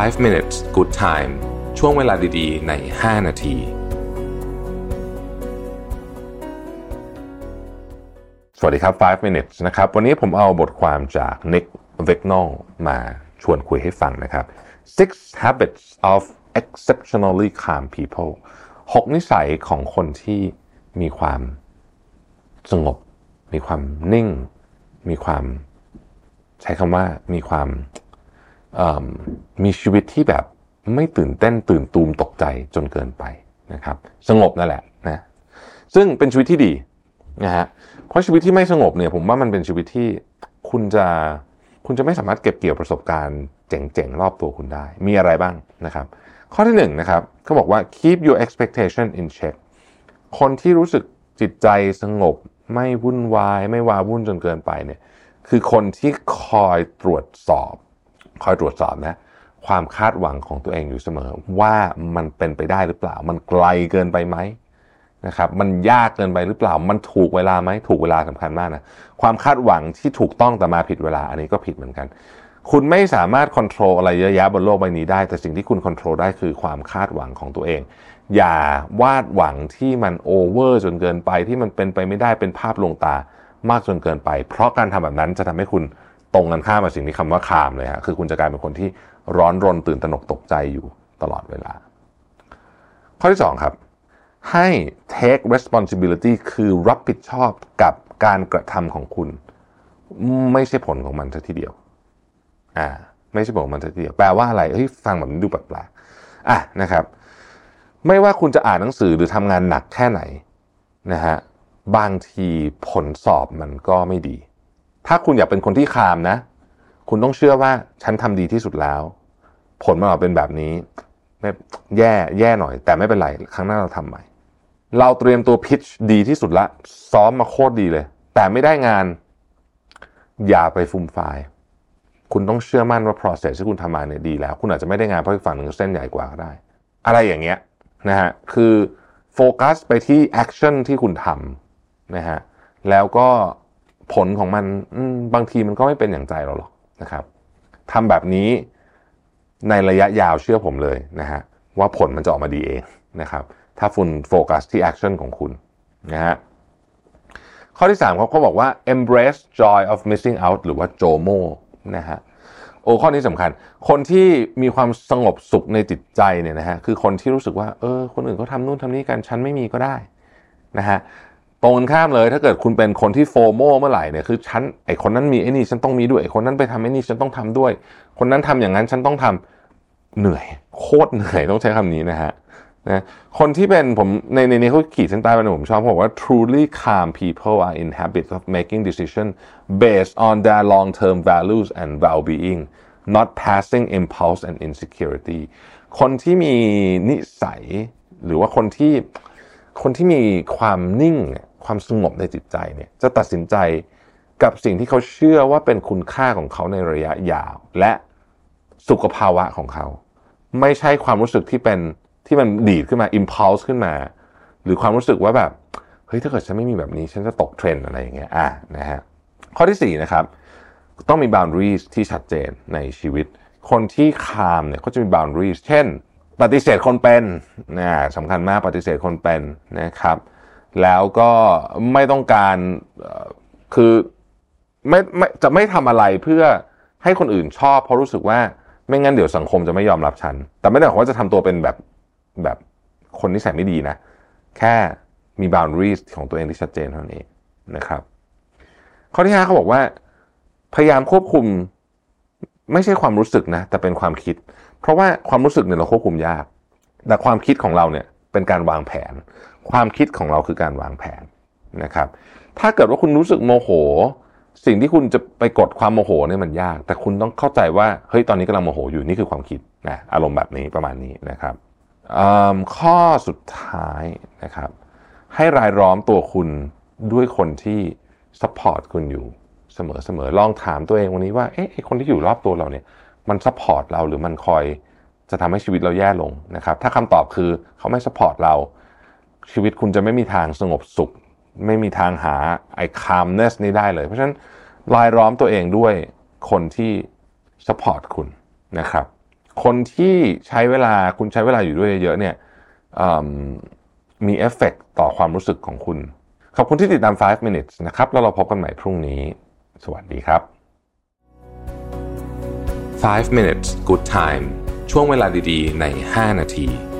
5 minutes good time ช่วงเวลาดีๆ ใน 5 นาที สวัสดีครับ 5 minutes นะครับ วันนี้ผมเอาบทความจาก Nick v i g n o l มาชวนคุยให้ฟังนะครับ Six habits of exceptionally calm people 6 นิสัยของคนที่มีความสงบ มีความนิ่ง มีความใช้คำว่ามีความ มีชีวิตที่แบบไม่ตื่นเต้นตื่นตูมตกใจจนเกินไปนะครับ สงบนั่นแหละนะซึ่งเป็นชีวิตที่ดีนะฮะเพราะชีวิตที่ไม่สงบเนี่ยผมว่ามันเป็นชีวิตที่คุณจะคุณจะไม่สามารถเก็บเกี่ยวประสบการณ์เจ๋งๆ รอบตัวคุณได้ มีอะไรบ้างนะครับ ข้อที่หนึ่งนะครับเขาบอกว่า keep your expectation in check คนที่รู้สึกจิตใจสงบ ไม่วุ่นวาย ไม่วาวุ่นจนเกินไปเนี่ยคือคนที่คอยตรวจสอบ คอยตรวจสอบนะความคาดหวังของตัวเองอยู่เสมอ ว่ามันเป็นไปได้หรือเปล่า มันไกลเกินไปไหมนะครับมันยากเกินไปหรือเปล่า มันถูกเวลาไหมถูกเวลาสำคัญมากนะความคาดหวังที่ถูกต้องแต่มาผิดเวลาอันนี้ก็ผิดเหมือนกัน คุณไม่สามารถควบคุมอะไรเยอะแยะบนโลกใบนี้ได้ แต่สิ่งที่คุณควบคุมได้คือความคาดหวังของตัวเอง อย่าวาดหวังที่มันโอเวอร์จนเกินไปที่มันเป็นไปไม่ได้เป็นภาพลวงตามากจนเกินไป เพราะการทำแบบนั้นจะทำให้คุณ ตรงกันข้ามกับสิ่งที่คำว่าคามเลยฮะคือคุณจะกลายเป็นคนที่ร้อนรนตื่นตระหนกตกใจอยู่ตลอดเวลา ข้อที่ 2 ครับ ให้ take responsibility คือรับผิดชอบกับการกระทำของคุณ ไม่ใช่ผลของมันทีเดียว อ่า ไม่ใช่ผลของมันทีเดียว แปลว่าอะไรเฮ้ยฟังแบบนี้ดูแปลกๆอะนะครับ ไม่ว่าคุณจะอ่านหนังสือหรือทำงานหนักแค่ไหนนะฮะบางทีผลสอบมันก็ไม่ดี ถ้าคุณอยากเป็นคนที่คามนะ คุณต้องเชื่อว่าฉันทำดีที่สุดแล้ว ผลมันออกเป็นแบบนี้ไม่แย่แย่หน่อย แต่ไม่เป็นไรครั้งหน้าเราทำใหม่ เราเตรียมตัวพิชดีที่สุดละ ซ้อมมาโคตรดีเลย แต่ไม่ได้งาน อย่าไปฟุมไฟล์คุณต้องเชื่อมั่นว่า process ที่คุณทำมาเนี่ยดีแล้ว คุณอาจจะไม่ได้งานเพราะอีกฝั่งหนึ่งเส้นใหญ่กว่าก็ได้ อะไรอย่างเงี้ยนะฮะคือโฟกัสไปที่ action ที่คุณทำนะฮะแล้วก็ ผลของมันบางทีมันก็ไม่เป็นอย่างใจเราหรอกนะครับทำแบบนี้ในระยะยาวเชื่อผมเลยนะฮะว่าผลมันจะออกมาดีเองนะครับถ้าคุณโฟกัสที่ action ของคุณนะฮะข้อที่3เขาเขาบอกว่า embrace joy of missing out หรือว่า JOMO นะฮะโอ้ข้อนี้สำคัญ คนที่มีความสงบสุขในจิตใจเนี่ยนะฮะคือคนที่รู้สึกว่าเออคนอื่นเขาทำนู่นทำนี่กันฉันไม่มีก็ได้นะฮะ ตรงกันข้ามเลย ถ้าเกิดคุณเป็นคนที่โฟโมเมื่อไหร่เนี่ยคือฉันไอคนนั้นมีไอนี่ฉันต้องมีด้วยไอคนนั้นไปทำไอนี่ฉันต้องทำด้วย คนนั้นทำอย่างนั้นฉันต้องทำเหนื่อย โคตรเหนื่อยต้องใช้คำนี้นะฮะนะคนที่เป็นผมในในนี้เขาขีดเส้นใต้ไปผมชอบบอกว่า truly calm people are in habit of making decision based on their long term values and well being not passing impulse and insecurity คนที่มีนิสัยหรือว่าคนที่คนที่มีความนิ่ง ความสงบในจิตใจเนี่ยจะตัดสินใจกับสิ่งที่เขาเชื่อว่าเป็นคุณค่าของเขาในระยะยาว และสุขภาวะของเขา ไม่ใช่ความรู้สึกที่เป็นที่มันดีดขึ้นมา impulse ขึ้นมา หรือความรู้สึกว่าแบบเฮ้ยถ้าเกิดฉันไม่มีแบบนี้ ฉันจะตกเทรนอะไรอย่างเงี้ยอะนะฮะข้อที่4นะครับต้องมี boundaries ที่ชัดเจนในชีวิต คนที่คามเนี่ยก็จะมี boundaries เช่น ปฏิเสธคนเป็นนะสำคัญมากปฏิเสธคนเป็นนะครับ แล้วก็ไม่ต้องการคือไม่ไม่จะไม่ทำอะไรเพื่อให้คนอื่นชอบ เพราะรู้สึกว่าไม่งั้นเดี๋ยวสังคมจะไม่ยอมรับฉัน แต่ไม่ได้หมายความว่าจะทำตัวเป็นแบบแบบคนนิสัยไม่ดีนะ แค่มี boundaries ของตัวเองที่ชัดเจนเท่านั้นเองนะครับ ข้อที่ห้าเขาบอกว่า พยายามควบคุมไม่ใช่ความรู้สึกนะ แต่เป็นความคิด เพราะว่าความรู้สึกเนี่ยเราควบคุมยาก แต่ความคิดของเราเนี่ย เป็นการวางแผน ความคิดของเราคือการวางแผนนะครับ ถ้าเกิดว่าคุณรู้สึกโมโห สิ่งที่คุณจะไปกดความโมโหเนี่ยมันยาก แต่คุณต้องเข้าใจว่าเฮ้ยตอนนี้กำลังโมโหอยู่นี่คือความคิดนะอารมณ์แบบนี้ประมาณนี้นะครับข้อสุดท้ายนะครับ ให้รายล้อมตัวคุณด้วยคนที่ support คุณอยู่เสมอๆลองถามตัวเองวันนี้ว่าเอ๊ะคนที่อยู่รอบตัวเราเนี่ย มัน support เราหรือมันคอย จะทำให้ชีวิตเราแย่ลงนะครับ ถ้าคำตอบคือเขาไม่ support เรา ชีวิตคุณจะไม่มีทางสงบสุข ไม่มีทางหาไอ้ calmness นี้ได้เลย เพราะฉะนั้นรายล้อมตัวเองด้วยคนที่ support คุณนะครับ คนที่ใช้เวลาคุณใช้เวลาอยู่ด้วยเยอะเนี่ยมีเอฟเฟกต่อความรู้สึกของคุณ ขอบคุณที่ติดตาม 5 minutes นะครับ แล้วเราพบกันใหม่พรุ่งนี้ สวัสดีครับ 5 minutes good time ช่วงเวลาดีๆ ใน 5 นาที